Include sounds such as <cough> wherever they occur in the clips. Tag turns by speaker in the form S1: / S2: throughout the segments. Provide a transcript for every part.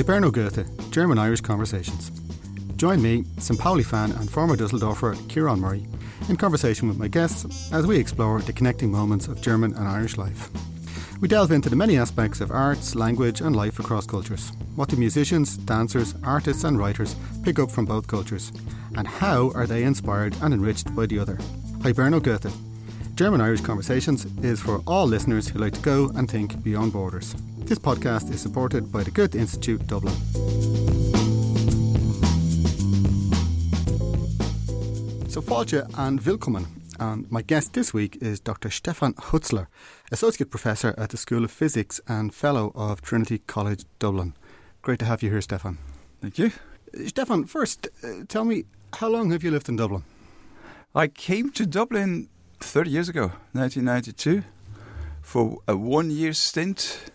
S1: Hiberno Goethe, German Irish Conversations. Join me, St. Pauli fan and former Dusseldorfer Ciarán Murray, in conversation with my guests as we explore the connecting moments of German and Irish life. We delve into the many aspects of arts, language, and life across cultures. What do musicians, dancers, artists, and writers pick up from both cultures? And how are they inspired and enriched by the other? Hiberno Goethe. German Irish Conversations is for all listeners who like to go and think beyond borders. This podcast is supported by the Goethe Institute Dublin. So, Fáilte and Willkommen. And my guest this week is Dr. Stefan Hutzler, Associate Professor at the School of Physics and Fellow of Trinity College Dublin. Great to have you here, Stefan.
S2: Thank you.
S1: Stefan, first, uh, tell me, how long have you lived in Dublin?
S2: I came to Dublin 30 years ago, 1992, for a one year stint.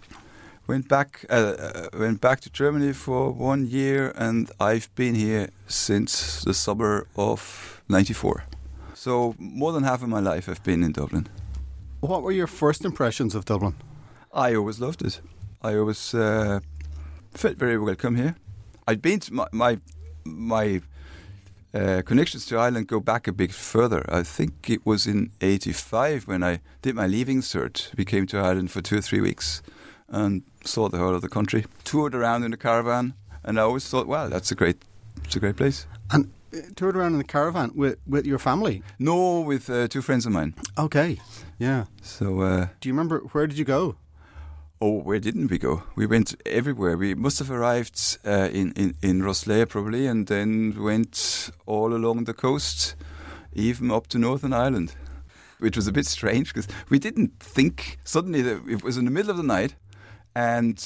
S2: Went back, uh, uh, went back to Germany for one year, and I've been here since the summer of '94. So more than half of my life I've been in Dublin.
S1: What were your first impressions of Dublin?
S2: I always loved it. I always uh, felt very welcome here. I'd been to my my, my uh, connections to Ireland go back a bit further. I think it was in '85 when I did my leaving cert. We came to Ireland for two or three weeks and saw the whole of the country. Toured around in a caravan, and I always thought, "Wow, that's a great, it's a great place."
S1: And uh, toured around in the caravan with, with your family?
S2: No, with uh, two friends of mine.
S1: Okay, yeah.
S2: So, uh,
S1: do you remember where did you go?
S2: Oh, where didn't we go? We went everywhere. We must have arrived uh, in, in, in Rosslare probably and then went all along the coast, even up to Northern Ireland, which was a bit strange because we didn't think suddenly that it was in the middle of the night and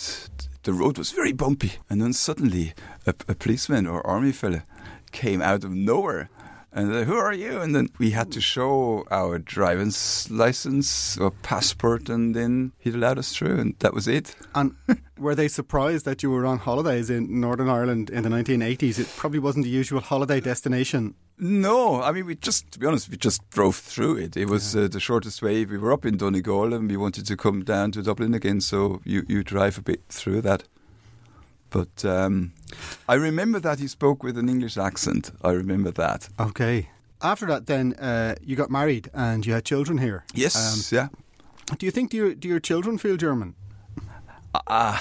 S2: the road was very bumpy. And then suddenly a, a policeman or army fella came out of nowhere and uh, who are you? And then we had to show our driver's license or passport, and then he allowed us through, and that was it.
S1: And were they surprised that you were on holidays in Northern Ireland in the 1980s? It probably wasn't the usual holiday destination.
S2: No, I mean, we just, to be honest, we just drove through it. It was yeah. uh, the shortest way. We were up in Donegal and we wanted to come down to Dublin again, so you, you drive a bit through that. But um, I remember that he spoke with an English accent. I remember that.
S1: Okay. After that, then uh, you got married and you had children here.
S2: Yes. Um, yeah.
S1: Do you think do your do your children feel German?
S2: Ah,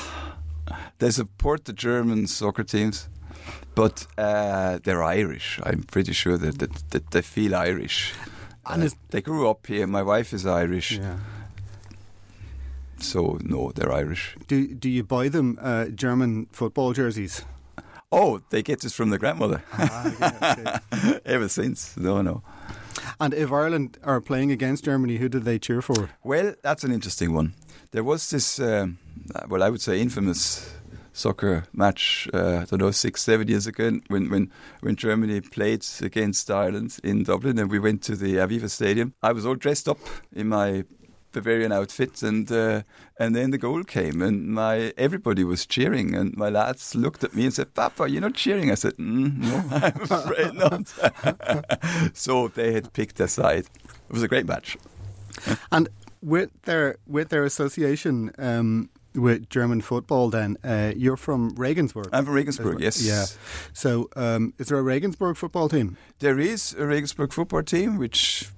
S2: uh, they support the German soccer teams, but uh, they're Irish. I'm pretty sure that, that, that they feel Irish. And uh, they grew up here. My wife is Irish.
S1: Yeah
S2: so no, they're Irish.
S1: Do do you buy them uh, German football jerseys?
S2: Oh, they get this from the grandmother. Ah, okay. <laughs> Ever since, no, no.
S1: And if Ireland are playing against Germany, who do they cheer for?
S2: Well, that's an interesting one. There was this, um, well, I would say, infamous soccer match. Uh, I don't know, six, seven years ago, when when when Germany played against Ireland in Dublin, and we went to the Aviva Stadium. I was all dressed up in my Bavarian outfit, and uh, and then the goal came, and my everybody was cheering, and my lads looked at me and said, "Papa, you're not cheering." I said, mm, "No, <laughs> I'm afraid not." <laughs> so they had picked a side. It was a great match.
S1: and with their with their association. Um, with German football, then uh, you're from Regensburg.
S2: I'm from Regensburg. Yes.
S1: Yeah. So, um, is there a Regensburg football team?
S2: There is a Regensburg football team, which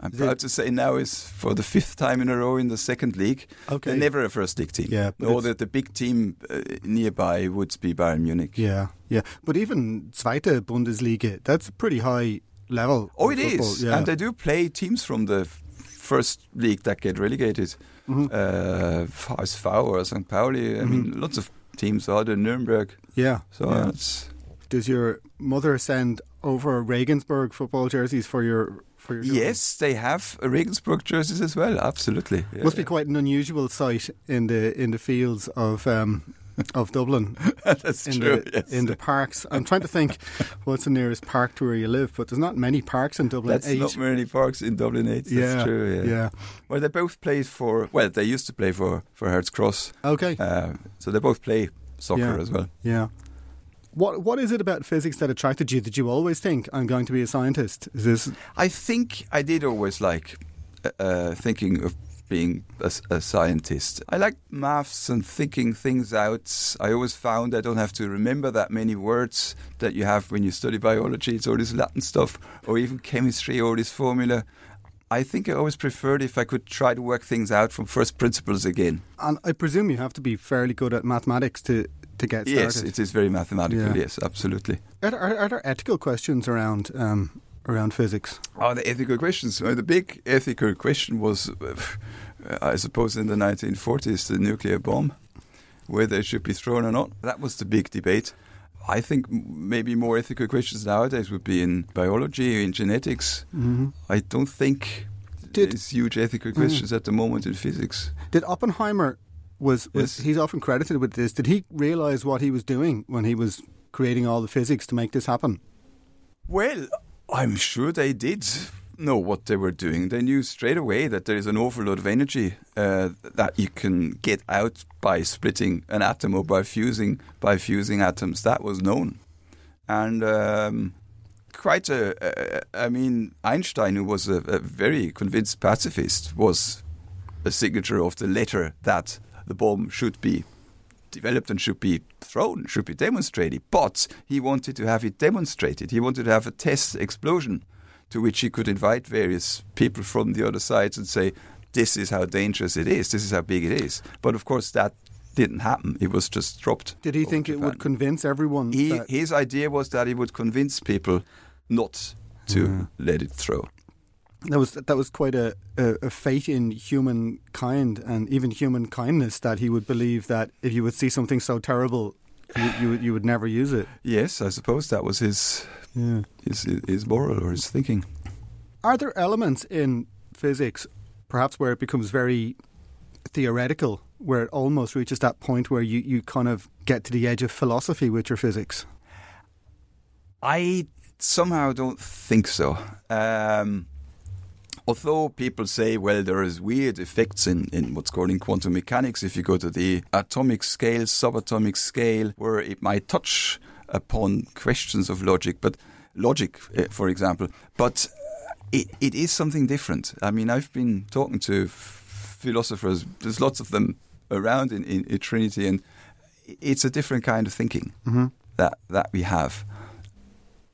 S2: I'm proud to say now is for the fifth time in a row in the second league.
S1: Okay.
S2: They're never a first league team.
S1: Yeah.
S2: No, the, the big team uh, nearby would be Bayern Munich.
S1: Yeah, yeah. But even Zweite Bundesliga, that's a pretty high level.
S2: Oh, it is. Yeah. And they do play teams from the first league that get relegated. Mm-hmm. Uh, HSV or St. Pauli. I mm-hmm. mean, lots of teams are there, Nuremberg.
S1: Yeah.
S2: So
S1: yeah. Does your mother send over Regensburg football jerseys for your for your
S2: Yes, they have Regensburg jerseys as well. Absolutely,
S1: yeah, must be quite an unusual sight in the in the fields of. Um, of Dublin, <laughs>
S2: that's
S1: in
S2: true.
S1: The,
S2: yes.
S1: In the parks, I'm trying to think <laughs> what's the nearest park to where you live, but there's not many parks in Dublin.
S2: That's
S1: eight.
S2: not many parks in Dublin Eight. That's
S1: yeah,
S2: true. Yeah.
S1: yeah.
S2: Well, they both played for. Well, they used to play for for Harold's Cross.
S1: Okay.
S2: Uh, so they both play soccer
S1: yeah.
S2: as well.
S1: Yeah. What what is it about physics that attracted you? Did you always think I'm going to be a scientist? Is this?
S2: I think I did always like uh, uh, thinking of being a, a, scientist. I like maths and thinking things out. I always found I don't have to remember that many words that you have when you study biology. It's all this Latin stuff, or even chemistry, or this formula. I think I always preferred if I could try to work things out from first principles again.
S1: And I presume you have to be fairly good at mathematics to, to get started.
S2: Yes, it is very mathematical. Yeah. Yes, absolutely.
S1: Are, are, are, there ethical questions around um, around physics?
S2: Oh, the ethical questions. Well, the big ethical question was, uh, I suppose, in the 1940s, the nuclear bomb, whether it should be thrown or not. That was the big debate. I think maybe more ethical questions nowadays would be in biology, in genetics. Mm-hmm. I don't think did, there's huge ethical questions mm. at the moment in physics.
S1: Did Oppenheimer was, was yes. he's often credited with this? Did he realize what he was doing when he was creating all the physics to make this happen?
S2: Well, I'm sure they did know what they were doing. They knew straight away that there is an awful lot of energy uh, that you can get out by splitting an atom or by fusing by fusing atoms. That was known, and um, quite a, a. I mean, Einstein, who was a, a very convinced pacifist, was a signature of the letter that the bomb should be developed and should be thrown, should be demonstrated. But he wanted to have it demonstrated. He wanted to have a test explosion to which he could invite various people from the other sides and say, this is how dangerous it is, this is how big it is. But of course, that didn't happen. It was just dropped.
S1: Did he think Japan. it would convince everyone?
S2: He, his idea was that he would convince people not to yeah. let it throw.
S1: That was that was quite a, a, a, fate in humankind and even human kindness that he would believe that if you would see something so terrible, you, you, you would never use it.
S2: Yes, I suppose that was his yeah. his, his moral or his thinking.
S1: Are there elements in physics, perhaps where it becomes very theoretical, where it almost reaches that point where you, you kind of get to the edge of philosophy with your physics?
S2: I somehow don't think so. Um, although people say, well, there is weird effects in, in what's called in quantum mechanics, if you go to the atomic scale, subatomic scale, where it might touch upon questions of logic, but logic, uh, for example, but it, it is something different. I mean, I've been talking to philosophers. There's lots of them around in, in, in, Trinity, and it's a different kind of thinking mm-hmm. that that we have.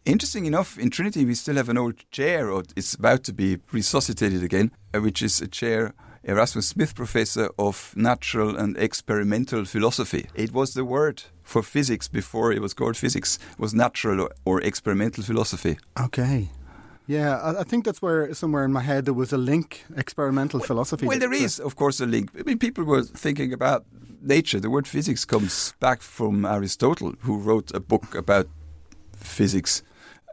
S2: Interesting enough, in Trinity we still have an old chair, or it's about to be resuscitated again, uh, which is a chair Erasmus Smith Professor of Natural and Experimental Philosophy. It was the word for physics before it was called physics, was natural or experimental philosophy.
S1: Okay. Yeah, I, I think that's where somewhere in my head there was a link, experimental
S2: well,
S1: philosophy.
S2: Well, there is, of course, a link. I mean, people were thinking about nature. The word physics comes back from Aristotle, who wrote a book about physics,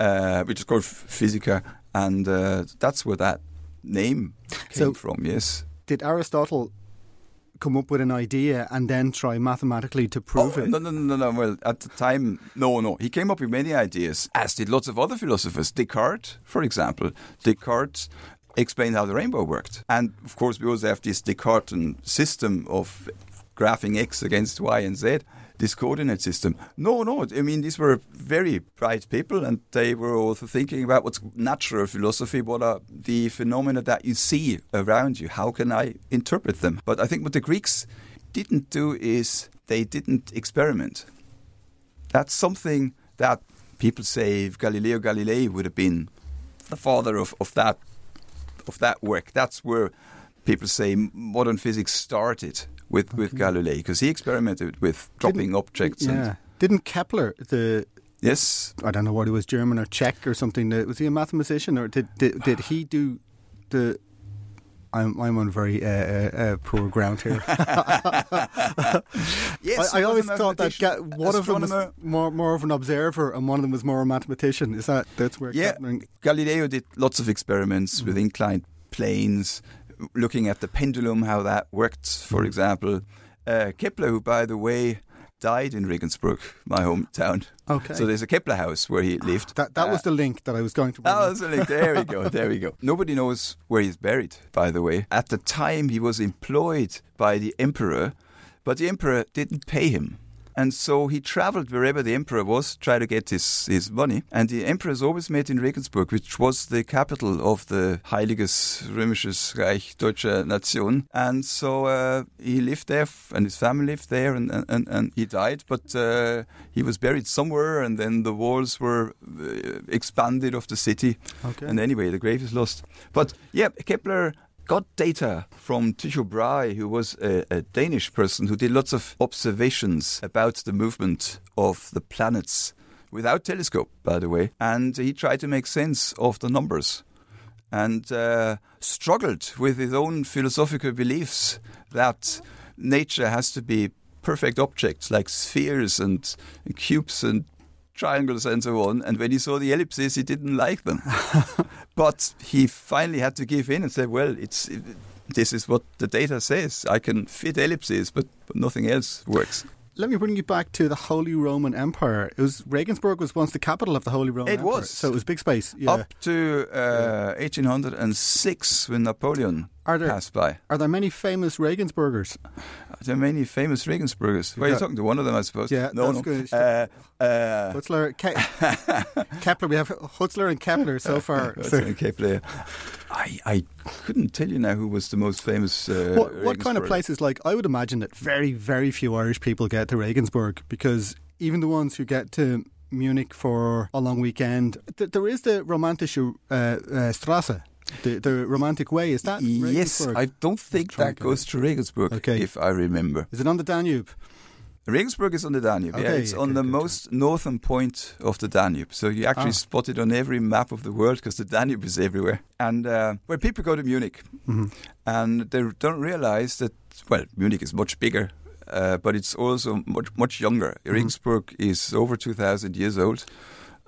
S2: uh, which is called Physica, and uh, that's where that name came so, from. Yes
S1: did Aristotle come up with an idea and then try mathematically to prove
S2: oh,
S1: it?
S2: No, no, no, no. Well, at the time, no, no. He came up with many ideas, as did lots of other philosophers. Descartes, for example. Descartes explained how the rainbow worked. And of course, we also have this Descartes system of graphing x against y and z this coordinate system. No, no. I mean, these were very bright people, and they were also thinking about what's natural philosophy. What are the phenomena that you see around you? How can I interpret them? But I think what the Greeks didn't do is they didn't experiment. That's something that people say Galileo Galilei would have been the father of, of that of that work. That's where people say modern physics started with, okay. with Galilei because he experimented with dropping didn't, objects.
S1: Yeah. Didn't Kepler, the
S2: yes,
S1: I don't know what he was, German or Czech or something. Was he a mathematician or did did, did he do the? I'm I'm on very uh, uh, uh poor ground here. <laughs> <laughs>
S2: yes,
S1: I, I always thought that ga- one of them was more more of an observer and one of them was more a mathematician. Is that that's where?
S2: Yeah, Galileo did lots of experiments mm. with inclined planes, looking at the pendulum, how that worked, for mm. example. Uh, Kepler, who, by the way, died in Regensburg, my hometown.
S1: Okay.
S2: So there's a Kepler house where he lived.
S1: That, that uh, was the link that I was going to
S2: bring. Oh, that's the link. There we go. <laughs> There we go. Nobody knows where he's buried, by the way. At the time, he was employed by the emperor, but the emperor didn't pay him. And so he traveled wherever the emperor was, try to get his, his money. And the emperors always met in Regensburg, which was the capital of the Heiliges Römisches Reich Deutsche Nation. And so uh, he lived there, and his family lived there, and, and, and he died. But uh, he was buried somewhere, and then the walls were uh, expanded of the city.
S1: Okay.
S2: And anyway, the grave is lost. But yeah, Kepler got data from Tycho Brahe, who was a, a, Danish person who did lots of observations about the movement of the planets without telescope, by the way. And he tried to make sense of the numbers and uh, struggled with his own philosophical beliefs that nature has to be perfect objects like spheres and cubes and triangles and so on. And when he saw the ellipses, he didn't like them. <laughs> but he finally had to give in and say, well, it's. It, this is what the data says. I can fit ellipses, but, but nothing else works
S1: let me bring you back to the Holy Roman Empire. It was Regensburg was once the capital of the Holy Roman
S2: it
S1: Empire.
S2: was.
S1: So it was big space. Yeah.
S2: Up to uh, 1806 when Napoleon
S1: are there,
S2: passed by.
S1: Are there many famous Regensburgers?
S2: Are there many famous Regensburgers? Well, you're talking to one of them, I suppose.
S1: Yeah,
S2: no,
S1: no.
S2: Good. Uh, uh,
S1: Hutzler, Ke- <laughs> Kepler. We have Hutzler and Kepler so far. <laughs>
S2: Hutzler and Kepler. I, I couldn't tell you now who was the most famous. Uh,
S1: what, what kind of places? Like I would imagine that very, very few Irish people get to Regensburg because even the ones who get to Munich for a long weekend, th- there is the Romantische uh, uh, Straße. The, the romantic way is that
S2: yes i don't think that goes to regensburg okay. if i remember
S1: is it on the danube
S2: Regensburg is on the Danube. Okay, yeah, it's okay, on the most northern point of the Danube. So you actually ah. spot it on every map of the world because the Danube is everywhere. And uh, where people go to Munich, mm-hmm. and they don't realize that well, Munich is much bigger, uh, but it's also much much younger. Mm-hmm. Regensburg is over two thousand years old.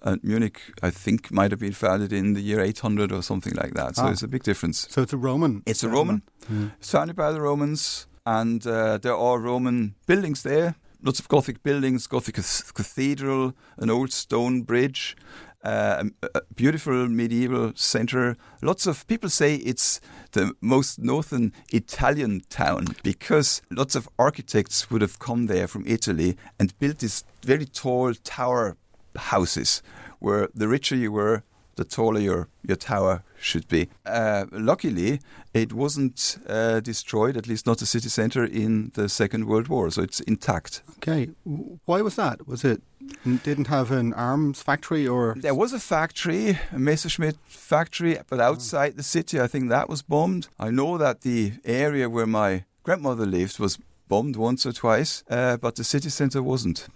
S2: And Munich, I think, might have been founded in the year 800 or something like that. So ah. it's a big difference.
S1: So it's a Roman.
S2: It's a Roman. Mm. It's founded by the Romans and uh, there are Roman buildings there. Lots of Gothic buildings, Gothic cathedral, an old stone bridge, uh, a beautiful medieval center. Lots of people say it's the most northern Italian town because lots of architects would have come there from Italy and built this very tall tower houses where the richer you were, the taller your, your tower should be. Uh, luckily, it wasn't uh, destroyed, at least not the city centre, in the Second World War, so it's intact.
S1: Okay. Why was that? Was it didn't have an arms factory or?
S2: There was a factory, a Messerschmitt factory, but outside the city, I think that was bombed. I know that the area where my grandmother lived was bombed once or twice, uh, but the city centre wasn't.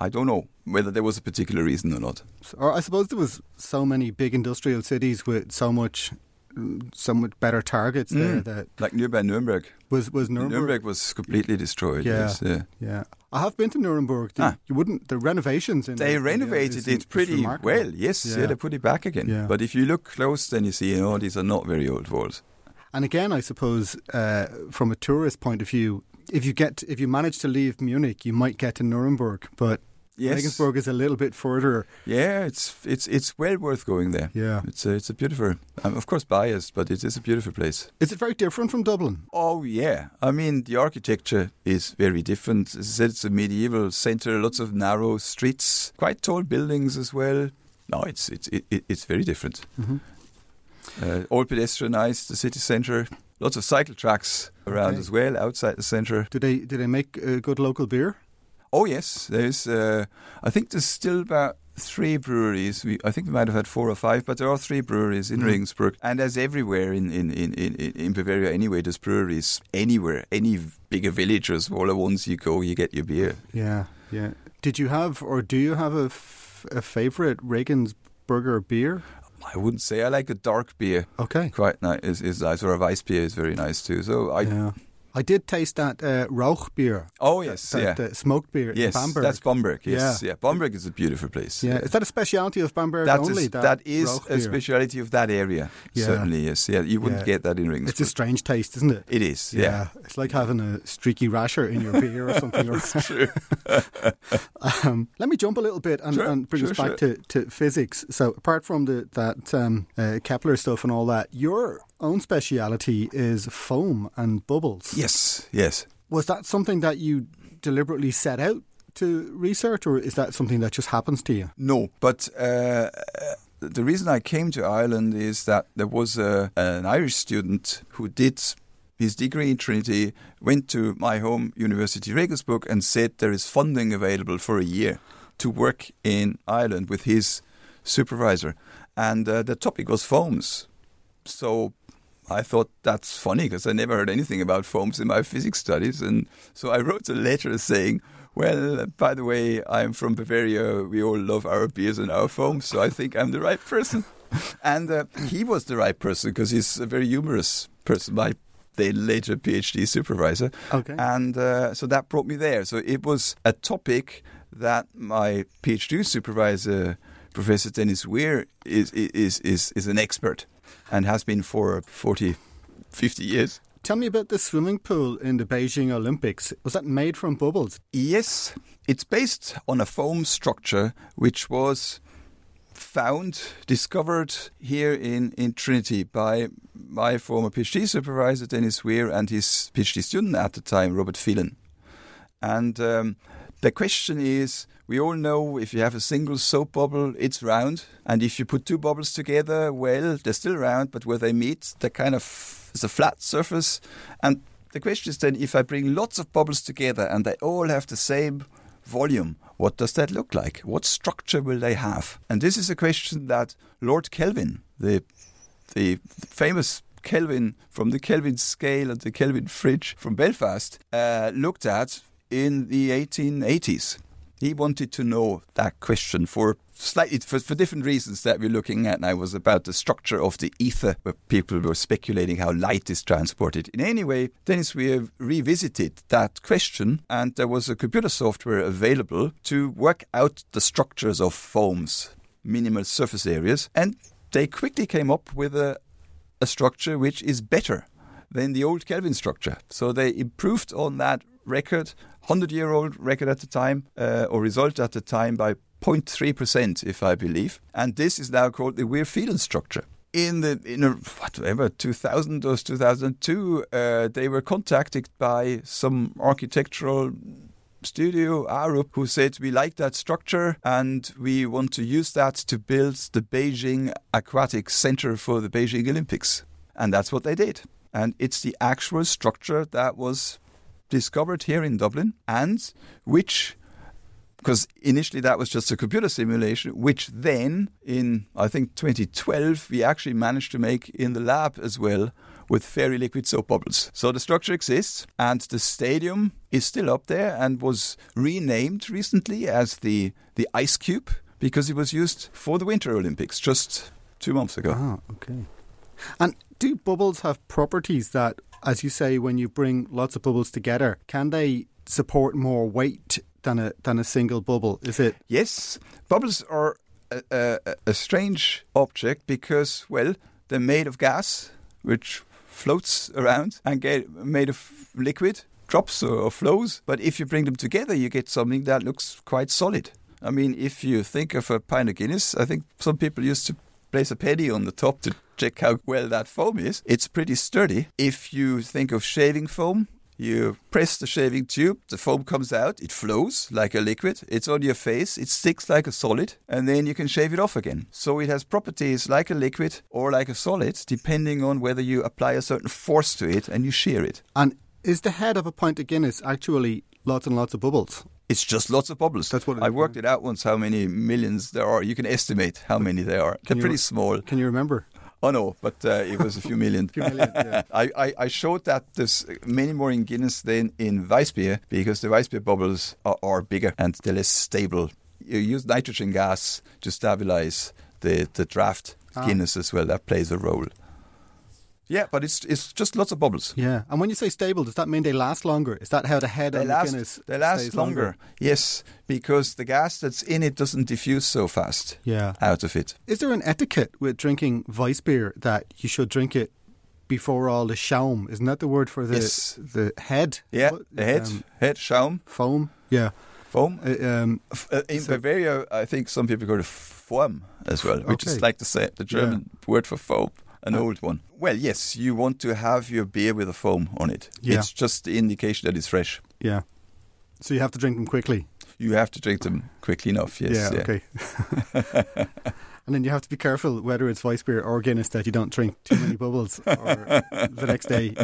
S2: I don't know whether there was a particular reason or not.
S1: Or I suppose there was so many big industrial cities with so much so much better targets mm. there that
S2: like nearby Nuremberg
S1: was was Nuremberg
S2: Nuremberg was completely destroyed
S1: yeah
S2: yes, yeah
S1: yeah I have been to Nuremberg ah. you wouldn't the renovations in
S2: they
S1: the,
S2: renovated
S1: yeah,
S2: it pretty well yes yeah. yeah. they put it back again
S1: yeah.
S2: but if you look close then you see you know these are not very old walls
S1: and again I suppose uh, from a tourist point of view if you get if you manage to leave Munich you might get to Nuremberg but Yes. Regensburg is a little bit further.
S2: Yeah, it's it's it's well worth going there.
S1: Yeah,
S2: it's a, it's a beautiful. I'm of course biased, but it is a beautiful place.
S1: Is it very different from Dublin?
S2: Oh yeah, I mean the architecture is very different. As I said, it's a medieval centre, lots of narrow streets, quite tall buildings as well. No, it's it's it, it's very different. Mm-hmm. Uh, all pedestrianised, the city centre. Lots of cycle tracks around okay. as well outside the centre.
S1: Do they do they make uh, good local beer?
S2: Oh yes, there's. Uh, I think there's still about three breweries. We, I think we might have had four or five, but there are three breweries in mm. Regensburg, and as everywhere in, in, in, in, in Bavaria anyway, there's breweries anywhere, any bigger village or smaller ones you go, you get your beer.
S1: Yeah, yeah. Did you have, or do you have a, f- a favorite Regensburger beer?
S2: I wouldn't say I like a dark beer.
S1: Okay,
S2: quite nice. Is, is nice, or a Weiss beer is very nice too. So I.
S1: Yeah. I did taste that uh, Rauch beer.
S2: Oh yes,
S1: that,
S2: yeah,
S1: the smoked beer.
S2: Yes,
S1: in Bamberg.
S2: that's Bamberg. Yes, yeah. yeah. Bamberg is a beautiful place.
S1: Yeah, is that a speciality of Bamberg
S2: that
S1: only?
S2: Is, that, that is a speciality of that area. Yeah. Certainly, yes. Yeah, you wouldn't yeah. get that in Regensburg.
S1: It's a strange taste, isn't it?
S2: It is.
S1: Yeah,
S2: yeah.
S1: it's like having a streaky rasher in your beer or something. <laughs>
S2: that's true. <laughs>
S1: um, let me jump a little bit and,
S2: sure,
S1: and bring
S2: sure,
S1: us back
S2: sure.
S1: to, to physics. So, apart from the that um, uh, Kepler stuff and all that, your own speciality is foam and bubbles.
S2: Yes, yes.
S1: Was that something that you deliberately set out to research, or is that something that just happens to you?
S2: No, but uh, the reason I came to Ireland is that there was a, an Irish student who did his degree in Trinity, went to my home university, Regensburg, and said there is funding available for a year to work in Ireland with his supervisor. And uh, the topic was foams. So I thought that's funny because I never heard anything about foams in my physics studies. And so I wrote a letter saying, well, by the way, I'm from Bavaria. We all love our beers and our foams, so I think I'm the right person. <laughs> and uh, he was the right person because he's a very humorous person. My then later PhD supervisor.
S1: Okay.
S2: And uh, so that brought me there. So it was a topic that my PhD supervisor, Professor Dennis Weir, is, is, is, is an expert and has been for 40, 50 years.
S1: Tell me about the swimming pool in the Beijing Olympics. Was that made from bubbles?
S2: Yes, it's based on a foam structure which was found, discovered here in, in Trinity by my former PhD supervisor, Dennis Weir, and his PhD student at the time, Robert Phelan. And um, the question is we all know if you have a single soap bubble, it's round. And if you put two bubbles together, well, they're still round, but where they meet, they're kind of it's a flat surface. And the question is then if I bring lots of bubbles together and they all have the same volume, what does that look like? What structure will they have? And this is a question that Lord Kelvin, the the famous Kelvin from the Kelvin scale and the Kelvin fridge from Belfast, uh, looked at in the 1880s. He wanted to know that question for slightly for, for, different reasons that we're looking at now was about the structure of the ether, where people were speculating how light is transported. In any way, Dennis we have revisited that question, and there was a computer software available to work out the structures of foams, minimal surface areas, and they quickly came up with a, a structure which is better than the old Kelvin structure. So they improved on that record, 100 year old record at the time, uh, or result at the time, by 0.3%, if I believe. And this is now called the Weir Phelan structure. In the in a, whatever 2000 or 2002, uh, they were contacted by some architectural studio, Arup, who said we like that structure and we want to use that to build the Beijing Aquatic Center for the Beijing Olympics. And that's what they did. And it's the actual structure that was discovered here in Dublin and which because initially that was just a computer simulation, which then in I think 2012 we actually managed to make in the lab as well with fairy liquid soap bubbles. So the structure exists and the stadium is still up there and was renamed recently as the the Ice Cube because it was used for the Winter Olympics just 2 months ago.
S1: Ah, okay. And do bubbles have properties that as you say when you bring lots of bubbles together, can they support more weight than a than a single bubble? Is it?
S2: Yes, bubbles are a, a, a strange object because well they're made of gas which floats around and get made of liquid drops or flows. But if you bring them together, you get something that looks quite solid. I mean, if you think of a pint of Guinness, I think some people used to place a penny on the top to check how well that foam is. It's pretty sturdy. If you think of shaving foam, you press the shaving tube, the foam comes out, it flows like a liquid, it's on your face, it sticks like a solid, and then you can shave it off again. So it has properties like a liquid or like a solid, depending on whether you apply a certain force to it and you shear it.
S1: And is the head of a pint of Guinness actually lots and lots of bubbles?
S2: It's just lots of bubbles.
S1: That's what
S2: I worked it out once how many millions there are. You can estimate how many there are. They're pretty small.
S1: Can you remember?
S2: Oh no, but uh, it was a few million. <laughs>
S1: few million yeah. <laughs>
S2: I, I, I, showed that there's many more in Guinness than in Weissbier because the Weissbier bubbles are, are, bigger and they're less stable. You use nitrogen gas to stabilize the, the draft ah. Guinness as well. That plays a role. Yeah, but it's it's just lots of bubbles.
S1: Yeah, and when you say stable, does that mean they last longer? Is that how the head
S2: they
S1: of
S2: last,
S1: the Guinness
S2: They last
S1: longer?
S2: longer? Yes, because the gas that's in it doesn't diffuse so fast.
S1: Yeah.
S2: out of it.
S1: Is there an etiquette with drinking Weiss beer that you should drink it before all the schaum? Isn't that the word for the
S2: yes.
S1: the head?
S2: Yeah, the head, um, head schaum,
S1: foam. Yeah,
S2: foam.
S1: Uh, um,
S2: uh, in so Bavaria, I think some people call it foam as well, which okay. is like the say the German yeah. word for foam an old one. Well, yes, you want to have your beer with a foam on it.
S1: Yeah.
S2: It's just the indication that it's fresh.
S1: Yeah. So you have to drink them quickly.
S2: You have to drink them quickly enough. Yes.
S1: yeah, okay. <laughs> and then you have to be careful whether it's Weiss beer or Guinness that you don't drink too many bubbles or the next day.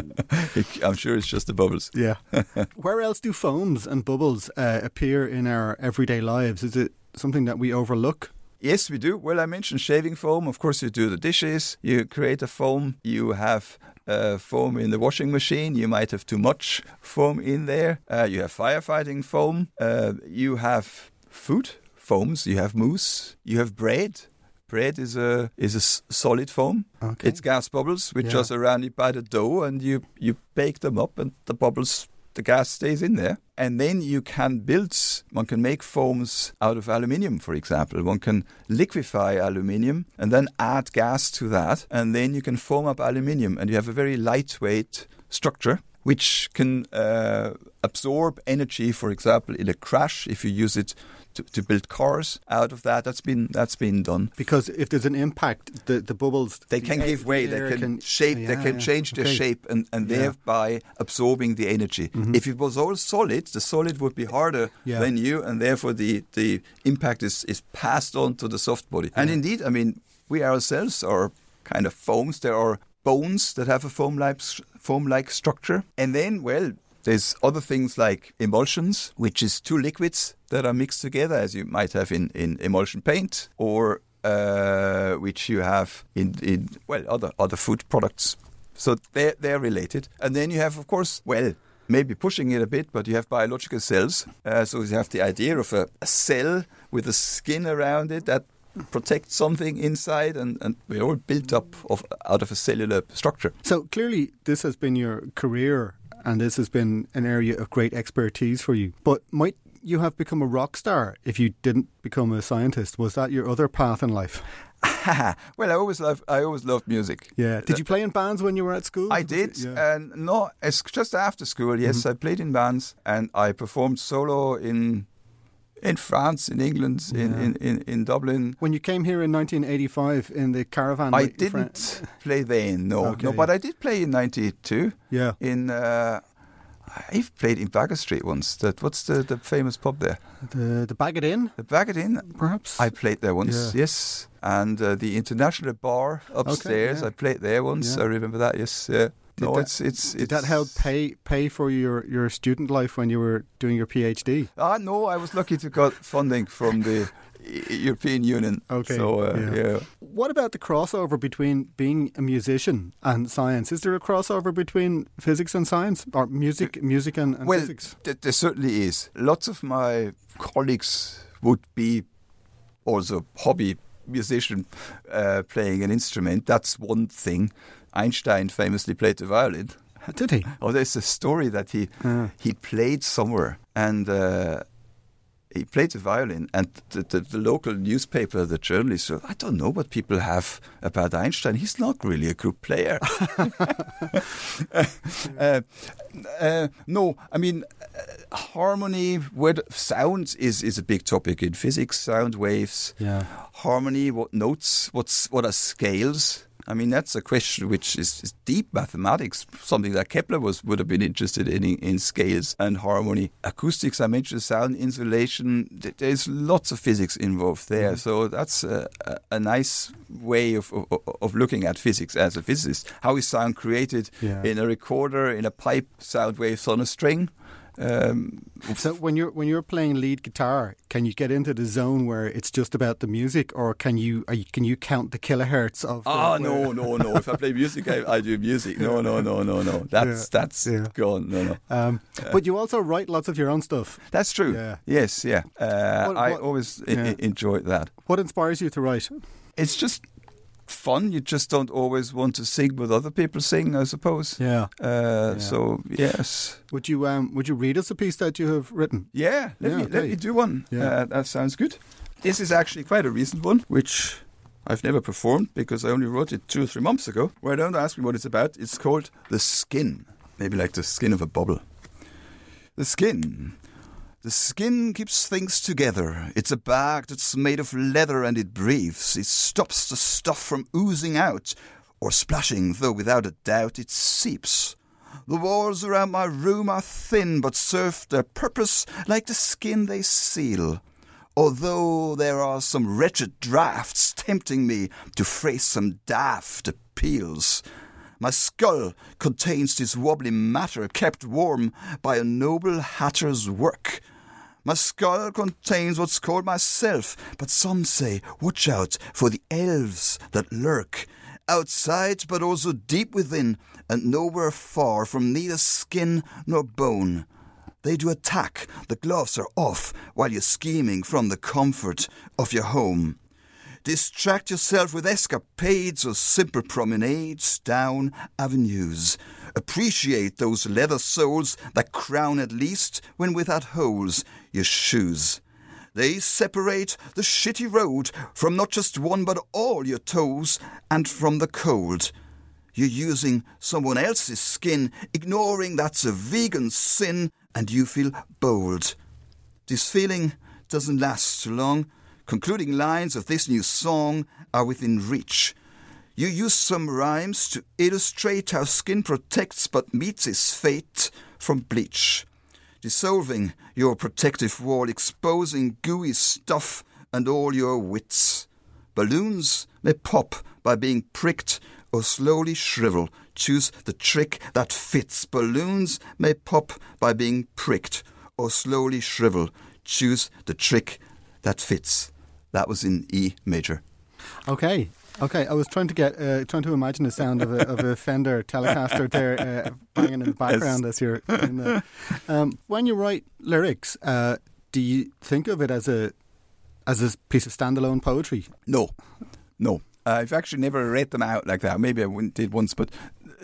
S1: <laughs>
S2: I'm sure it's just the bubbles.
S1: Yeah. <laughs> Where else do foams and bubbles uh, appear in our everyday lives? Is it something that we overlook?
S2: Yes, we do. Well, I mentioned shaving foam. Of course, you do the dishes. You create a foam. You have uh, foam in the washing machine. You might have too much foam in there. Uh, you have firefighting foam. Uh, you have food foams. You have mousse. You have bread. Bread is a is a s- solid foam.
S1: Okay.
S2: It's gas bubbles which
S1: Yeah.
S2: are surrounded by the dough, and you you bake them up, and the bubbles, the gas stays in there. And then you can build. One can make foams out of aluminium, for example. One can liquefy aluminium and then add gas to that, and then you can foam up aluminium, and you have a very lightweight structure. Which can uh, absorb energy, for example, in a crash if you use it to, to build cars. Out of that, that's been that's been done.
S1: Because if there's an impact, the, the bubbles
S2: They
S1: the
S2: can
S1: air-
S2: give way.
S1: the
S2: They
S1: air
S2: can, shape. they can
S1: yeah.
S2: change their shape and, and
S1: Yeah.
S2: thereby absorbing the energy. Mm-hmm. If it was all solid, the solid would be harder
S1: Yeah.
S2: than you, and therefore the, the impact is, is passed on to the soft body. And indeed, I mean, we ourselves are kind of foams. There are bones that have a foam-like foam-like structure, and then well. There's other things like emulsions, which is two liquids that are mixed together, as you might have in, in emulsion paint, or uh, which you have in, in well other other food products. So they're they're related, and then you have, of course, well, maybe pushing it a bit, but you have biological cells. Uh, so you have the idea of a, a cell with a skin around it that protects something inside, and, and we're all built up of out of a cellular structure.
S1: So clearly, this has been your career, and this has been an area of great expertise for you. But might you have become a rock star if you didn't become a scientist? Was that your other path in life? <laughs>
S2: well, I always love I always loved music.
S1: Yeah. Did you play in bands when you were at school?
S2: I did,
S1: Yeah. Mm-hmm.
S2: and no, it's just after school. Yes, I played in bands and I performed solo in in France, in England, in,
S1: Yeah.
S2: in, in, in Dublin.
S1: when you came here in 1985 in the caravan,
S2: I
S1: with
S2: didn't <laughs> play then, no,
S1: Okay.
S2: no, but I did play in '92
S1: Yeah.
S2: in. Uh, I've played in Baggot Street once. That what's the, the famous pub there?
S1: The the Baggot Inn,
S2: The Baggot Inn.
S1: perhaps.
S2: I played there once.
S1: Yeah.
S2: Yes, and uh, the International Bar upstairs.
S1: yeah.
S2: I played there once.
S1: Yeah.
S2: I remember that. Yes. Yeah.
S1: Did
S2: no,
S1: that-
S2: it's it's
S1: Did that help pay pay for your, your student life when you were doing your PhD?
S2: Ah, no, I was lucky to got funding from the European Union.
S1: Okay,
S2: So, uh,
S1: yeah.
S2: yeah.
S1: What about the crossover between being a musician and science? Is there a crossover between physics and science, or music, music and, and
S2: Well,
S1: physics?
S2: th- there certainly is. Lots of my colleagues would be also hobby musician uh, playing an instrument. That's one thing. Einstein famously played the violin. <laughs>
S1: Did he?
S2: Oh, there's a story that he
S1: Ah.
S2: he played somewhere and uh, he played the violin, and the, the, the local newspaper, the journalist, said, I don't know what people have about Einstein. He's not really a good player. <laughs> <laughs> uh, uh, no, I mean, uh, harmony, word, sound is, is a big topic in physics, sound waves
S1: Yeah.
S2: harmony, what notes, what's what are scales? I mean, that's a question which is, is deep mathematics, something that Kepler was would have been interested in, in scales and harmony. Acoustics, I mentioned sound insulation. There's lots of physics involved there, mm-hmm. so that's a, a, a nice way of, of of looking at physics as a physicist. How is sound created
S1: Yeah.
S2: in a recorder, in a pipe, sound waves on a string? Um,
S1: So when you're when you're playing lead guitar, can you get into the zone where it's just about the music, or can you, are you can you count the kilohertz of? uh,
S2: Ah,
S1: where-
S2: no, no, no. If I play music, I, I do music. No, no, no, no, no. That's
S1: Yeah,
S2: that's
S1: yeah.
S2: gone. No, no.
S1: Um, but you also write lots of your own stuff.
S2: That's true.
S1: Yeah.
S2: Yes, yeah. Uh,
S1: What-
S2: I always I-
S1: yeah.
S2: I enjoyed that.
S1: What inspires you to write?
S2: It's just fun. You just don't always want to sing with other people sing, I suppose.
S1: Yeah.
S2: Uh,
S1: Yeah.
S2: So yes,
S1: Would you um would you read us a piece that you have written?
S2: yeah. Let
S1: Yeah,
S2: me let me do one.
S1: Yeah.
S2: Uh, that sounds good. This is actually quite a recent one, which I've never performed because I only wrote it two or three months ago. Well, don't ask me what it's about. It's called The Skin. Maybe like the skin of a bubble. The skin. The skin keeps things together. It's a bag that's made of leather and it breathes. It stops the stuff from oozing out or splashing, though without a doubt it seeps. The walls around my room are thin, but serve their purpose like the skin they seal. Although there are some wretched draughts tempting me to phrase some daft appeals, my skull contains this wobbly matter kept warm by a noble hatter's work. My skull contains what's called myself, but some say, watch out for the elves that lurk outside, but also deep within, and nowhere far from neither skin nor bone. They do attack, the gloves are off, while you're scheming from the comfort of your home. Distract yourself with escapades or simple promenades down avenues. Appreciate those leather soles that crown at least, when without holes, your shoes. They separate the shitty road from not just one but all your toes and from the cold. You're using someone else's skin, ignoring that's a vegan sin, and you feel bold. This feeling doesn't last too long. Concluding lines of this new song are within reach. You use some rhymes to illustrate how skin protects but meets its fate from bleach dissolving your protective wall, exposing gooey stuff and all your wits. Balloons may pop by being pricked or slowly shrivel. Choose the trick that fits. Balloons may pop by being pricked or slowly shrivel. Choose the trick that fits. That was in E major.
S1: Okay, Okay, I was trying to get uh, trying to imagine the sound of a, of a Fender Telecaster there uh, banging in the background yes. as you're. The, um, when you write lyrics, uh, do you think of it as a as a piece of standalone poetry?
S2: No, no. I've actually never read them out like that. Maybe I did once, but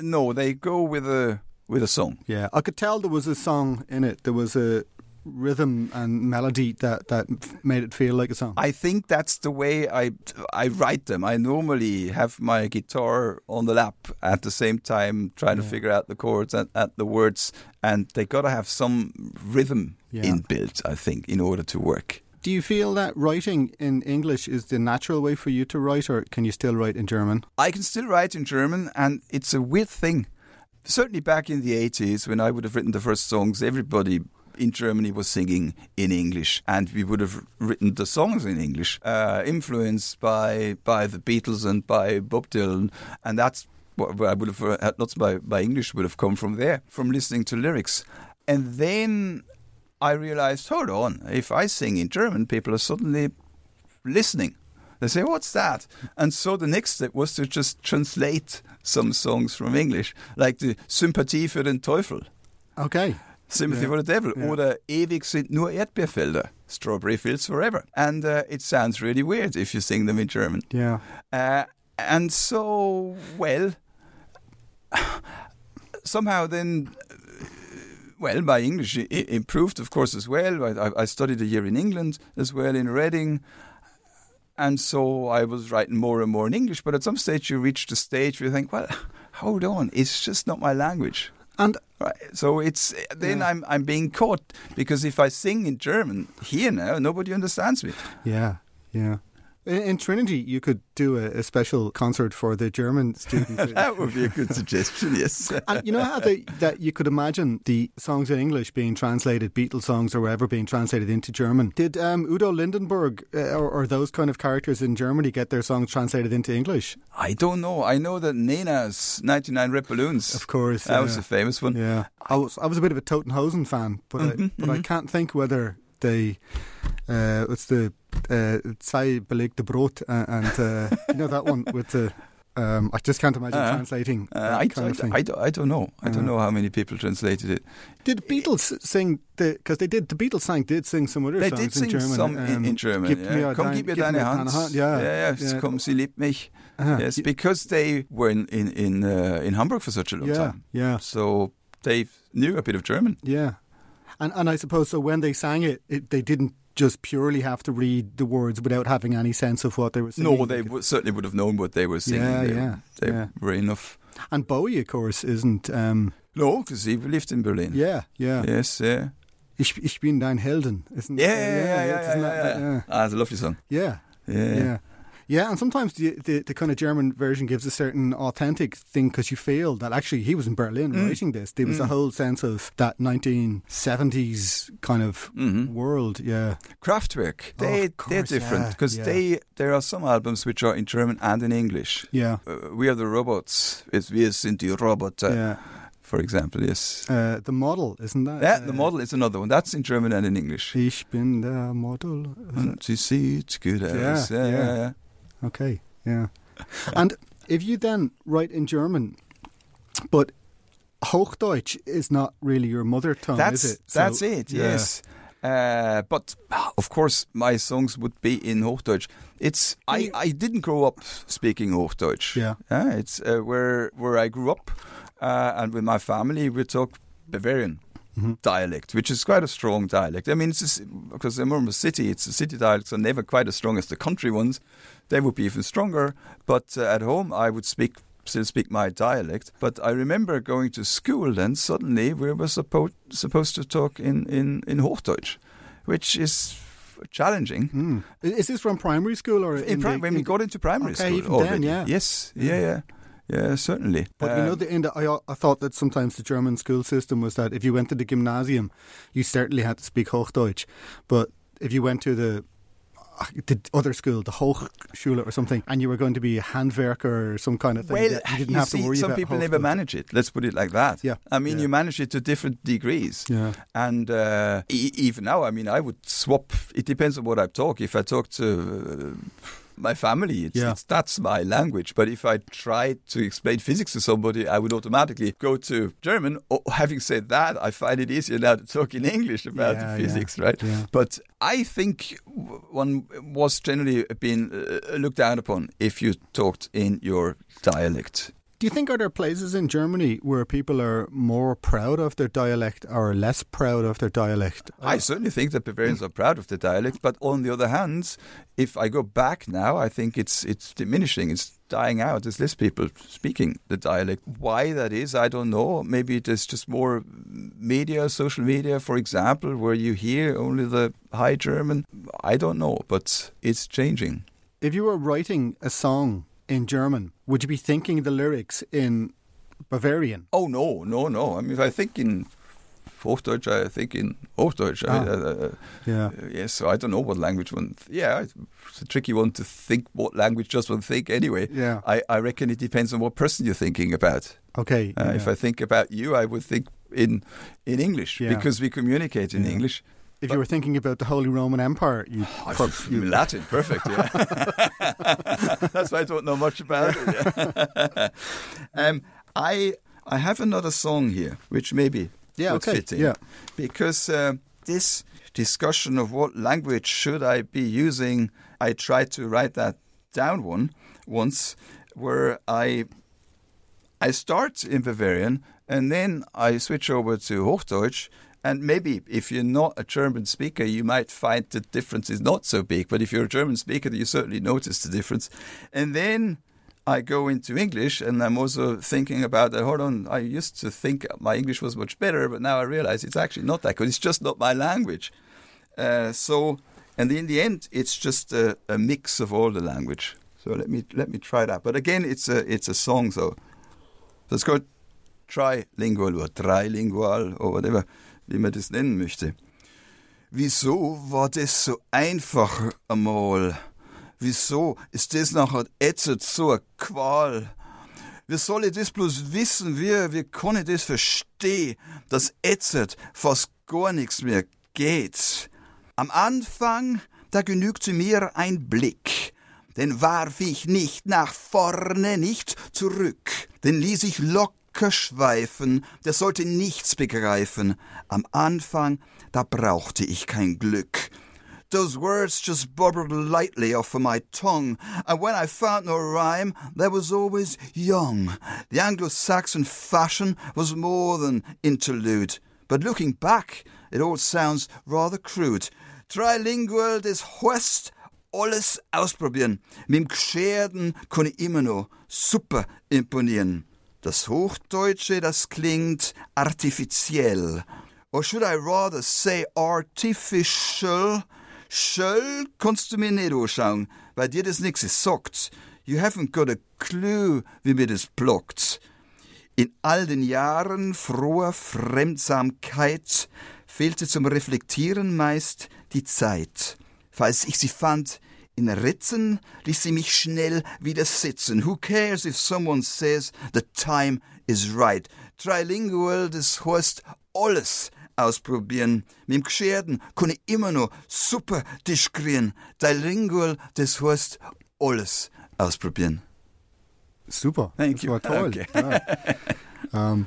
S2: no, they go with a with a song.
S1: Yeah, I could tell there was a song in it. There was a rhythm and melody that, that made it feel like a song?
S2: I think that's the way I I write them. I normally have my guitar on the lap at the same time, trying yeah. to figure out the chords and, and the words, and they got to have some rhythm yeah. inbuilt. I think in order to work.
S1: Do you feel that writing in English is the natural way for you to write, or can you still write in German?
S2: I can still write in German, and it's a weird thing. Certainly back in the 80s, when I would have written the first songs, everybody in Germany was singing in English, and we would have written the songs in English, uh, influenced by by the Beatles and by Bob Dylan, and that's what I would have had. Lots by by English would have come from there, from listening to lyrics, and then I realized, hold on, if I sing in German, people are suddenly listening. They say, "What's that?" And so the next step was to just translate some songs from English, like the Sympathie für den Teufel.
S1: Okay.
S2: Sympathy for the Devil oder Ewig sind nur Erdbeerfelder. Strawberry Fields Forever. And uh, it sounds really weird if you sing them in German.
S1: Yeah.
S2: Uh, and so, well, <sighs> somehow then, well, my English improved, of course, as well. I, I studied a year in England as well, in Reading. And so I was writing more and more in English. But at some stage, you reach the stage where you think, well, <sighs> hold on, it's just not my language.
S1: And
S2: right, so it's then yeah. I'm I'm being caught because if I sing in German here now, nobody understands me.
S1: Yeah, yeah. In, Trinity, you could do a, a, special concert for the German <laughs> students.
S2: that would be a good suggestion. Yes.
S1: and you know how they, that you could imagine the songs in English being translated, Beatles songs or whatever, being translated into German. Did um, Udo Lindenberg uh, or, or, those kind of characters in Germany get their songs translated into English?
S2: I don't know. I know that Nena's 99 Red Balloons.
S1: Of course,
S2: that yeah. was a famous one.
S1: Yeah, I was I was a bit of a Toten Hosen fan, but mm-hmm, I, but mm-hmm. I can't think whether they uh, it's the uh, Sei belegte Brot uh, and uh, you know that one with the. Um, I just can't imagine uh, translating. Uh,
S2: I,
S1: kind
S2: I,
S1: of thing.
S2: I, I, don't know. I don't know how many people translated it.
S1: Did the Beatles sing the? Because they did. The Beatles sang did sing some other
S2: they
S1: songs
S2: did sing
S1: in German.
S2: Some um, in, German. Yeah. Komm, gib mir deine Hand. Hand.
S1: Yeah,
S2: yeah, yeah. Komm, sie liebt mich. Uh-huh. Yes, because they were in in in, uh, in Hamburg for such a long
S1: yeah,
S2: time.
S1: Yeah.
S2: So they knew a bit of German.
S1: Yeah. And and I suppose so when they sang it, it they didn't just purely have to read the words without having any sense of what they were saying.
S2: No, they w- certainly would have known what they were singing.
S1: Yeah,
S2: they,
S1: yeah,
S2: they
S1: yeah.
S2: were enough.
S1: And Bowie, of course, isn't. Um,
S2: no, because he lived in Berlin.
S1: Yeah, yeah.
S2: Yes, yeah.
S1: Ich, ich bin dein Helden, isn't
S2: yeah, yeah, yeah, yeah, yeah, yeah, yeah. yeah. Ah, it's a lovely song.
S1: Yeah,
S2: yeah.
S1: yeah. Yeah, and sometimes the, the, the kind of German version gives a certain authentic thing because you feel that actually he was in Berlin
S2: Mm.
S1: writing this. There was a whole sense of that 1970s kind of world. Yeah.
S2: Kraftwerk,
S1: Oh,
S2: They they're different because
S1: yeah.
S2: they there are some albums which are in German and in English.
S1: Yeah.
S2: Uh, we are the robots. It's wir sind die Roboter,
S1: yeah.
S2: for example. Yes.
S1: Uh, the model, isn't that?
S2: Yeah,
S1: Uh,
S2: the model is another one. That's in German and in English.
S1: Ich bin der Model.
S2: She sieht good
S1: Yeah,
S2: aus. Yeah,
S1: yeah.
S2: yeah, yeah.
S1: Okay, yeah. and if you then write in German, but Hochdeutsch is not really your mother tongue,
S2: That's
S1: is it?
S2: that's
S1: So,
S2: it.
S1: yeah.
S2: Yes. Uh, but of course, my songs would be in Hochdeutsch. It's I, I didn't grow up speaking Hochdeutsch.
S1: Yeah.
S2: Uh, it's uh, where where I grew up, uh, and with my family we talk Bavarian
S1: Mm-hmm.
S2: dialect, which is quite a strong dialect. I mean, it's just, because a city, it's the city dialects are never quite as strong as the country ones. They would be even stronger. But uh, at home, I would speak still speak my dialect. But I remember going to school, and suddenly we were supposed supposed to talk in in in Hochdeutsch, which is challenging.
S1: I- Is this from primary school or
S2: In
S1: the-
S2: pri- when we got into primary
S1: Okay,
S2: school
S1: even then,
S2: already.
S1: yeah.
S2: Yes, yeah, yeah, yeah, certainly.
S1: But you know,
S2: Um,
S1: the, in the, I, I thought that sometimes the German school system was that if you went to the gymnasium, you certainly had to speak Hochdeutsch. But if you went to the the other school, the Hochschule or something, and you were going to be a handwerker or some kind of thing,
S2: Well,
S1: you didn't
S2: you
S1: have
S2: see,
S1: to worry about
S2: some
S1: about
S2: people never manage it. Let's put it like that.
S1: Yeah,
S2: I mean,
S1: yeah.
S2: you manage it to different degrees.
S1: Yeah.
S2: And uh, e- even now, I mean, I would swap. It depends on what I talk. If I talk to uh, my family, it's,
S1: Yeah.
S2: it's that's my language. But if I try to explain physics to somebody, I would automatically go to German. Or having said that, I find it easier now to talk in English about
S1: Yeah,
S2: physics,
S1: yeah,
S2: right? But I think one was generally being uh, looked down upon if you talked in your dialect.
S1: Do you think are there places in Germany where people are more proud of their dialect or less proud of their dialect?
S2: I certainly think that Bavarians are proud of the dialect, but on the other hand, if I go back now, I think it's it's diminishing. It's dying out. There's less people speaking the dialect. Why that is, I don't know. Maybe it is just more media, social media, for example, where you hear only the high German. I don't know, but it's changing.
S1: If you were writing a song in German, would you be thinking the lyrics in Bavarian?
S2: Oh no, no, no. I mean, if I think in Hochdeutsch, I think in Hochdeutsch. I-
S1: Ah.
S2: uh, uh,
S1: Yeah.
S2: Uh, yes, so I don't know what language one. Th- yeah, it's a tricky one to think what language just one think anyway.
S1: Yeah.
S2: I, I reckon it depends on what person you're thinking about.
S1: Okay.
S2: Uh,
S1: yeah.
S2: If I think about you, I would think in in English
S1: Yeah.
S2: because we communicate in
S1: Yeah.
S2: English.
S1: If you were thinking about the Holy Roman Empire, you,
S2: I- in <laughs> Latin, perfect. Yeah, <laughs> that's why I don't know much about it. yeah. <laughs> um, I I have another song here, which maybe
S1: Yeah,
S2: would
S1: okay,
S2: fit in
S1: yeah.
S2: because uh, this discussion of what language should I be using, I tried to write that down one once, where I I start in Bavarian and then I switch over to Hochdeutsch. And maybe if you're not a German speaker, you might find the difference is not so big. But if you're a German speaker, you certainly notice the difference. And then I go into English, and I'm also thinking about that. Hold on, I used to think my English was much better, but now I realize it's actually not that good. It's just not my language. Uh, so, and in the end, it's just a, a mix of all the language. So let me let me try that. But again, it's a it's a song. So let's go trilingual oder trilingual or whatever, wie man das nennen möchte. Wieso war das so einfach einmal? Wieso ist das nachher ätzend so eine Qual? Wie soll ich das bloß wissen? Wie kann ich das verstehen, dass ätzend fast gar nichts mehr geht? Am Anfang, da genügte mir ein Blick, den warf ich nicht nach vorne, nicht zurück, den ließ ich locker schweifen, der sollte nichts begreifen. Am Anfang, da brauchte ich kein Glück. Those words just bubbled lightly off of my tongue, and when I found no rhyme, there was always young. The Anglo Saxon fashion was more than interlude, but looking back, it all sounds rather crude. Trilingual des West, alles ausprobieren. Gescherden kann ich immer noch super imponieren. Das Hochdeutsche, das klingt artifiziell. Or should I rather say artificial? Schöll kannst du mir nicht anschauen, weil dir das nix sagt. You haven't got a clue, wie mir das blockt. In all den Jahren froher Fremdsamkeit fehlte zum Reflektieren meist die Zeit. Falls ich sie fand, in Ritzen ließ sie mich schnell wieder sitzen. Who cares if someone says the time is right? Trilingual, das heißt alles ausprobieren. Mit dem Gescherden kann ich immer noch super diskurieren. Trilingual, das heißt alles ausprobieren.
S1: Super.
S2: Thank
S1: das
S2: you.
S1: war toll. <laughs>
S2: Okay.
S1: Ja. um,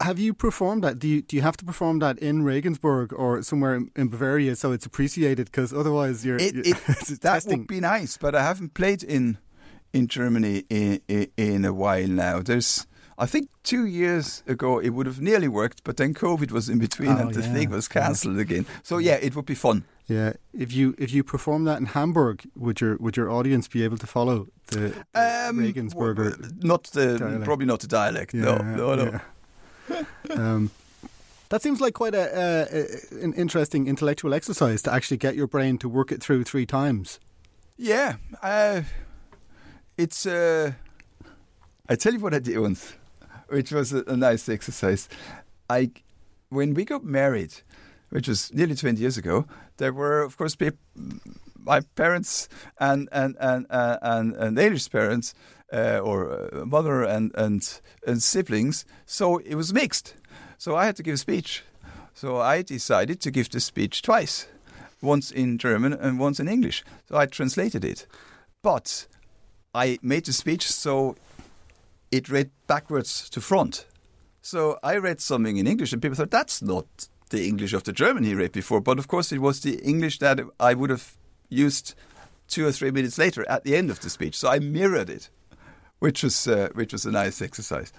S1: have you performed that? Do you, do you have to perform that in Regensburg or somewhere in, Bavaria so it's appreciated? Because otherwise you're,
S2: It, it, <laughs> that
S1: testing.
S2: would be nice, but I haven't played in in Germany in, in, in a while now. There's, I think, two years ago it would have nearly worked, but then COVID was in between
S1: Oh,
S2: and the
S1: yeah,
S2: thing was
S1: yeah.
S2: cancelled again. So yeah, it would be fun.
S1: Yeah, if you if you perform that in Hamburg, would your would your audience be able to follow the, the
S2: Um,
S1: Regensburger?
S2: not the
S1: dialect.
S2: probably not the dialect. no,
S1: Yeah,
S2: no, no.
S1: yeah. Um, that seems like quite a, an interesting intellectual exercise to actually get your brain to work it through three times.
S2: Yeah, uh, it's. Uh, I tell you what I did once, which was a, a nice exercise. I, when we got married, which was nearly twenty years ago, there were of course peop my parents and and and uh, and, and English parents, uh, or uh, mother and and and siblings. So it was mixed. So I had to give a speech. So I decided to give the speech twice once in German and once in English. So I translated it. But I made the speech so it read backwards to front. So I read something in English and people thought that's not the English of the German he read before. But of course, it was the English that I would have used two or three minutes later at the end of the speech. So I mirrored it, which was uh, which was a nice exercise.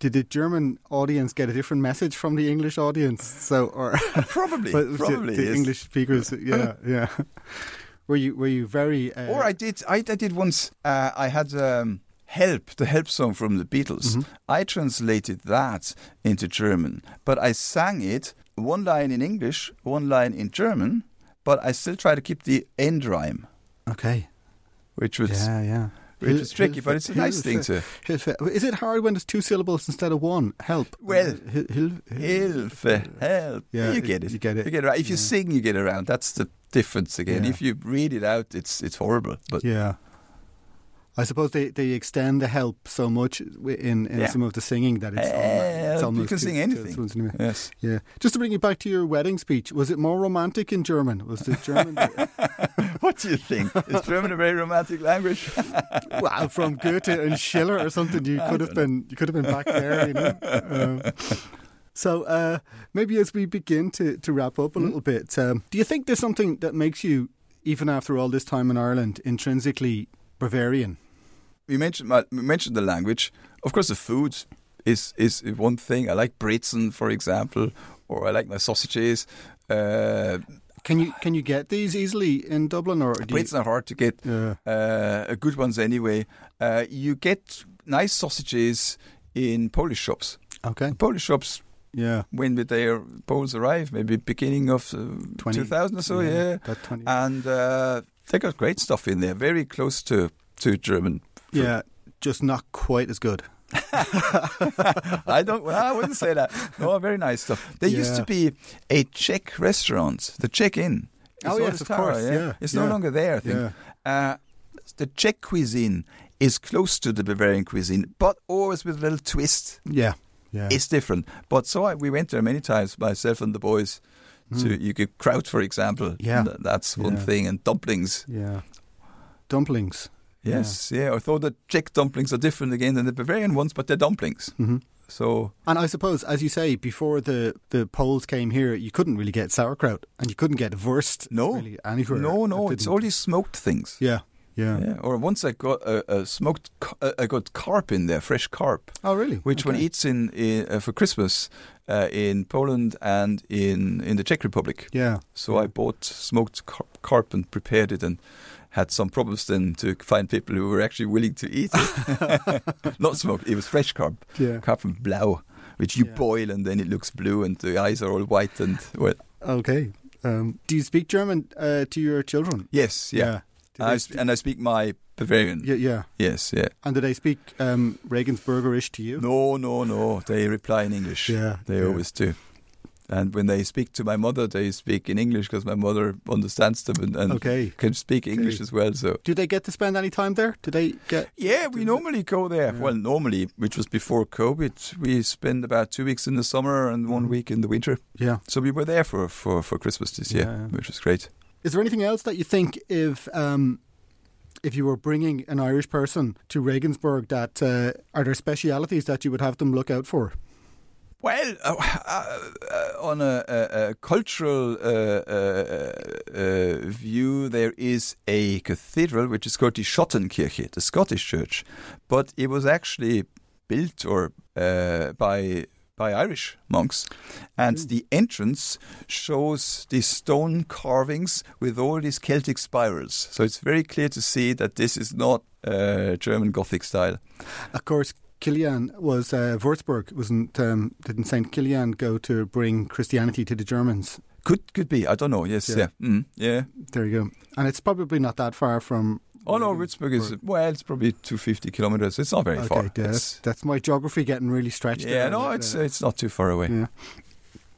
S1: Did the German audience get a different message from the English audience? So, or <laughs>
S2: Probably, <laughs>
S1: the-
S2: probably
S1: the,
S2: yes.
S1: English speakers, yeah, <laughs> yeah. Were you were you very? Uh,
S2: Or I did. I, I did once. Uh, I had um, "Help," the "Help" song from the Beatles. I translated that into German, but I sang it one line in English, one line in German, but I still try to keep the end rhyme,
S1: okay,
S2: which was
S1: yeah, yeah.
S2: Which is tricky, but it's a nice thing to.
S1: Hilfe. Is it hard when there's two syllables instead of one? Help.
S2: Well,
S1: Hil- hil-
S2: Hilfe, help.
S1: Yeah,
S2: you get it.
S1: you get it.
S2: You get it right. If you sing, you get around. That's the difference again.
S1: Yeah.
S2: If you read it out, it's it's horrible. But
S1: Yeah. I suppose they, they extend the help so much in, in
S2: Yeah.
S1: some of the singing that it's, almo- it's
S2: you can sing anything. yes.
S1: Yeah. Just to bring you back to your wedding speech, was it more romantic in German? Was the German <laughs>
S2: What do you think? Is German a very romantic language? <laughs>
S1: well from Goethe and Schiller or something? You could have been you could have been back there, you know. Um, so uh, maybe as we begin to, to wrap up a
S2: Hmm?
S1: little bit, um, do you think there's something that makes you, even after all this time in Ireland, intrinsically Bavarian?
S2: We mentioned we mentioned the language. Of course, the food is is one thing. I like brezen, for example, or I like my sausages. Uh,
S1: Can you can you get these easily in Dublin or
S2: brezen are hard to get.
S1: Yeah.
S2: Uh, good ones anyway. Uh, you get nice sausages in Polish shops.
S1: Okay.
S2: Polish shops
S1: Yeah.
S2: when did their Poles arrive? Maybe beginning of uh,
S1: 20
S2: 2000 or so. Yeah,
S1: 20.
S2: and uh, they got great stuff in there. Very close to to German.
S1: Yeah. Just not quite as good. <laughs>
S2: I don't. Well, I wouldn't say that. No, very nice stuff. There used to be a Czech restaurant, the Czech Inn.
S1: Oh,
S2: It's
S1: yes, of course, yeah,
S2: it's
S1: yeah.
S2: no longer there. I think.
S1: Yeah.
S2: Uh, the Czech cuisine is close to the Bavarian cuisine, but always with a little twist.
S1: Yeah. Yeah.
S2: It's different. But so I, we went there many times, myself and the boys. To you get kraut, for example.
S1: Hmm. Yeah.
S2: That's one
S1: Yeah.
S2: thing, and dumplings.
S1: yeah. Dumplings.
S2: Yes, yeah. Although the Czech dumplings are different again than the Bavarian ones, but they're dumplings.
S1: hmm
S2: So
S1: And I suppose, as you say, before the, the Poles came here, you couldn't really get sauerkraut, and you couldn't get wurst
S2: No.
S1: really anywhere.
S2: no, no, it's all these smoked things.
S1: Yeah, yeah.
S2: Yeah. Or once I got a, a smoked, uh, I got carp in there, fresh carp,
S1: Oh, really?
S2: which one eats in, in uh, for Christmas uh, in Poland and in in the Czech Republic.
S1: Yeah.
S2: So I bought smoked car- carp and prepared it and had some problems then to find people who were actually willing to eat it. <laughs> Not smoked, it was fresh carb,
S1: Yeah.
S2: carp from Blau, which you
S1: Yeah.
S2: boil and then it looks blue and the eyes are all white and well,
S1: Okay. Um, do you speak German uh, to your children?
S2: Yes, yeah.
S1: Do
S2: I sp- and I speak my Bavarian.
S1: Yeah, yeah.
S2: Yes, yeah.
S1: And do they speak um, Regensburgerish to you?
S2: No, no, no. They reply in English.
S1: Yeah,
S2: They
S1: yeah.
S2: always do. And when they speak to my mother, they speak in English because my mother understands them and, and
S1: Okay.
S2: can speak English
S1: Okay.
S2: as well. So
S1: Do they get to spend any time there? Do they get?
S2: yeah, we normally go there.
S1: Yeah.
S2: Well, normally, which was before COVID, we spend about two weeks in the summer and one
S1: Mhm.
S2: week in the winter.
S1: Yeah.
S2: So we were there for for, for Christmas this year,
S1: yeah.
S2: which was great.
S1: Is there anything else that you think if um, if you were bringing an Irish person to Regensburg, that uh, are there specialities that you would have them look out for?
S2: Well, uh, uh, uh, on a, a, a cultural uh, uh, uh, view, there is a cathedral which is called the Schottenkirche, the Scottish church, but it was actually built or uh, by by Irish monks, and
S1: Mm.
S2: the entrance shows these stone carvings with all these Celtic spirals. So it's very clear to see that this is not uh, German Gothic style.
S1: Of course, Kilian was uh, Würzburg. Wasn't um, didn't Saint Kilian go to bring Christianity to the Germans?
S2: Could could be. I don't know. Yes,
S1: Yeah.
S2: yeah, Mm, yeah.
S1: There you go. And it's probably not that far from.
S2: Oh no, Würzburg is well. It's probably two fifty kilometers. It's not very
S1: Okay,
S2: far.
S1: yeah, that's, that's my geography getting really stretched.
S2: yeah, no,
S1: Uh,
S2: it's it's not too far away.
S1: yeah.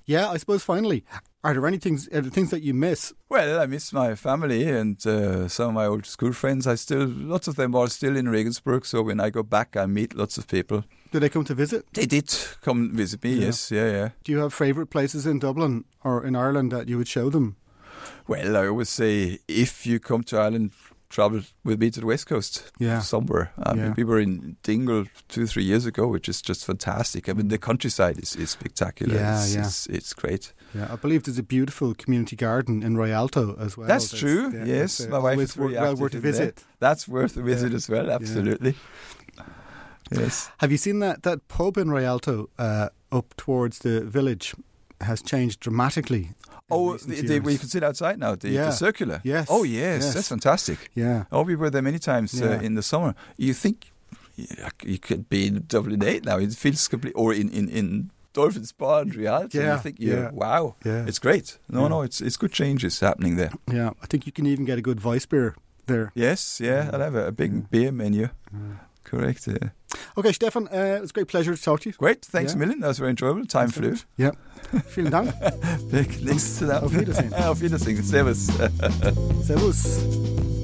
S1: Yeah, I suppose finally, are there any things, are there things that you miss?
S2: Well, I miss my family and uh, some of my old school friends. I still, lots of them are still in Regensburg. So when I go back, I meet lots of people.
S1: Do they come to visit?
S2: They did come visit me.
S1: Yeah.
S2: Yes, yeah, yeah.
S1: Do you have favourite places in Dublin or in Ireland that you would show them?
S2: Well, I always say if you come to Ireland, travel with me to the west coast.
S1: Yeah.
S2: somewhere. I
S1: Yeah.
S2: mean, we were in Dingle two, three years ago, which is just fantastic. I mean, the countryside is, is spectacular.
S1: Yeah,
S2: it's,
S1: yeah.
S2: It's, it's great.
S1: Yeah, I believe there's a beautiful community garden in Rialto as well.
S2: That's true,
S1: yeah,
S2: yes.
S1: that's, uh,
S2: My wife is very
S1: well worth a visit.
S2: That's worth a visit as well, absolutely. Yes.
S1: Have you seen that that pub in Rialto uh, up towards the village has changed dramatically? In
S2: Oh, the, the, where you can sit outside now, the,
S1: Yeah.
S2: the circular.
S1: Yes,
S2: Oh, yes,
S1: yes.
S2: that's fantastic.
S1: yeah,
S2: Oh, we were there many times
S1: Yeah.
S2: uh, in the summer. You think you could be in Dublin 8 now. It feels complete, or in, in, in Dolphin's Barn and Rialto.
S1: Yeah,
S2: You think, yeah,
S1: yeah.
S2: wow,
S1: yeah,
S2: it's great. No,
S1: Yeah.
S2: no, it's it's good changes happening there.
S1: yeah. I think you can even get a good Weiss beer there.
S2: Yes, yeah. I'll have a, a big beer menu. Correct. Yeah.
S1: Okay, Stefan, uh, it was a great pleasure to talk to you.
S2: Great. Thanks
S1: Yeah.
S2: a million. That was very enjoyable. Time flew.
S1: Yeah, <laughs> vielen Dank.
S2: Big links to that.
S1: Auf Wiedersehen. <laughs>
S2: Auf Wiedersehen. Servus.
S1: Servus.